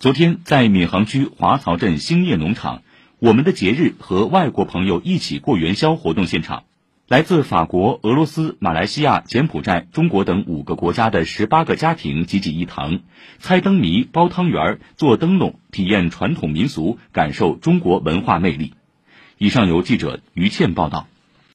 昨天，在闵行区华漕镇兴业农场，我们的节日和外国朋友一起过元宵活动现场，来自法国、俄罗斯、马来西亚、柬埔寨、中国等五个国家的十八个家庭济济一堂，猜灯谜、包汤圆、做灯笼，体验传统民俗，感受中国文化魅力。以上由记者于倩报道。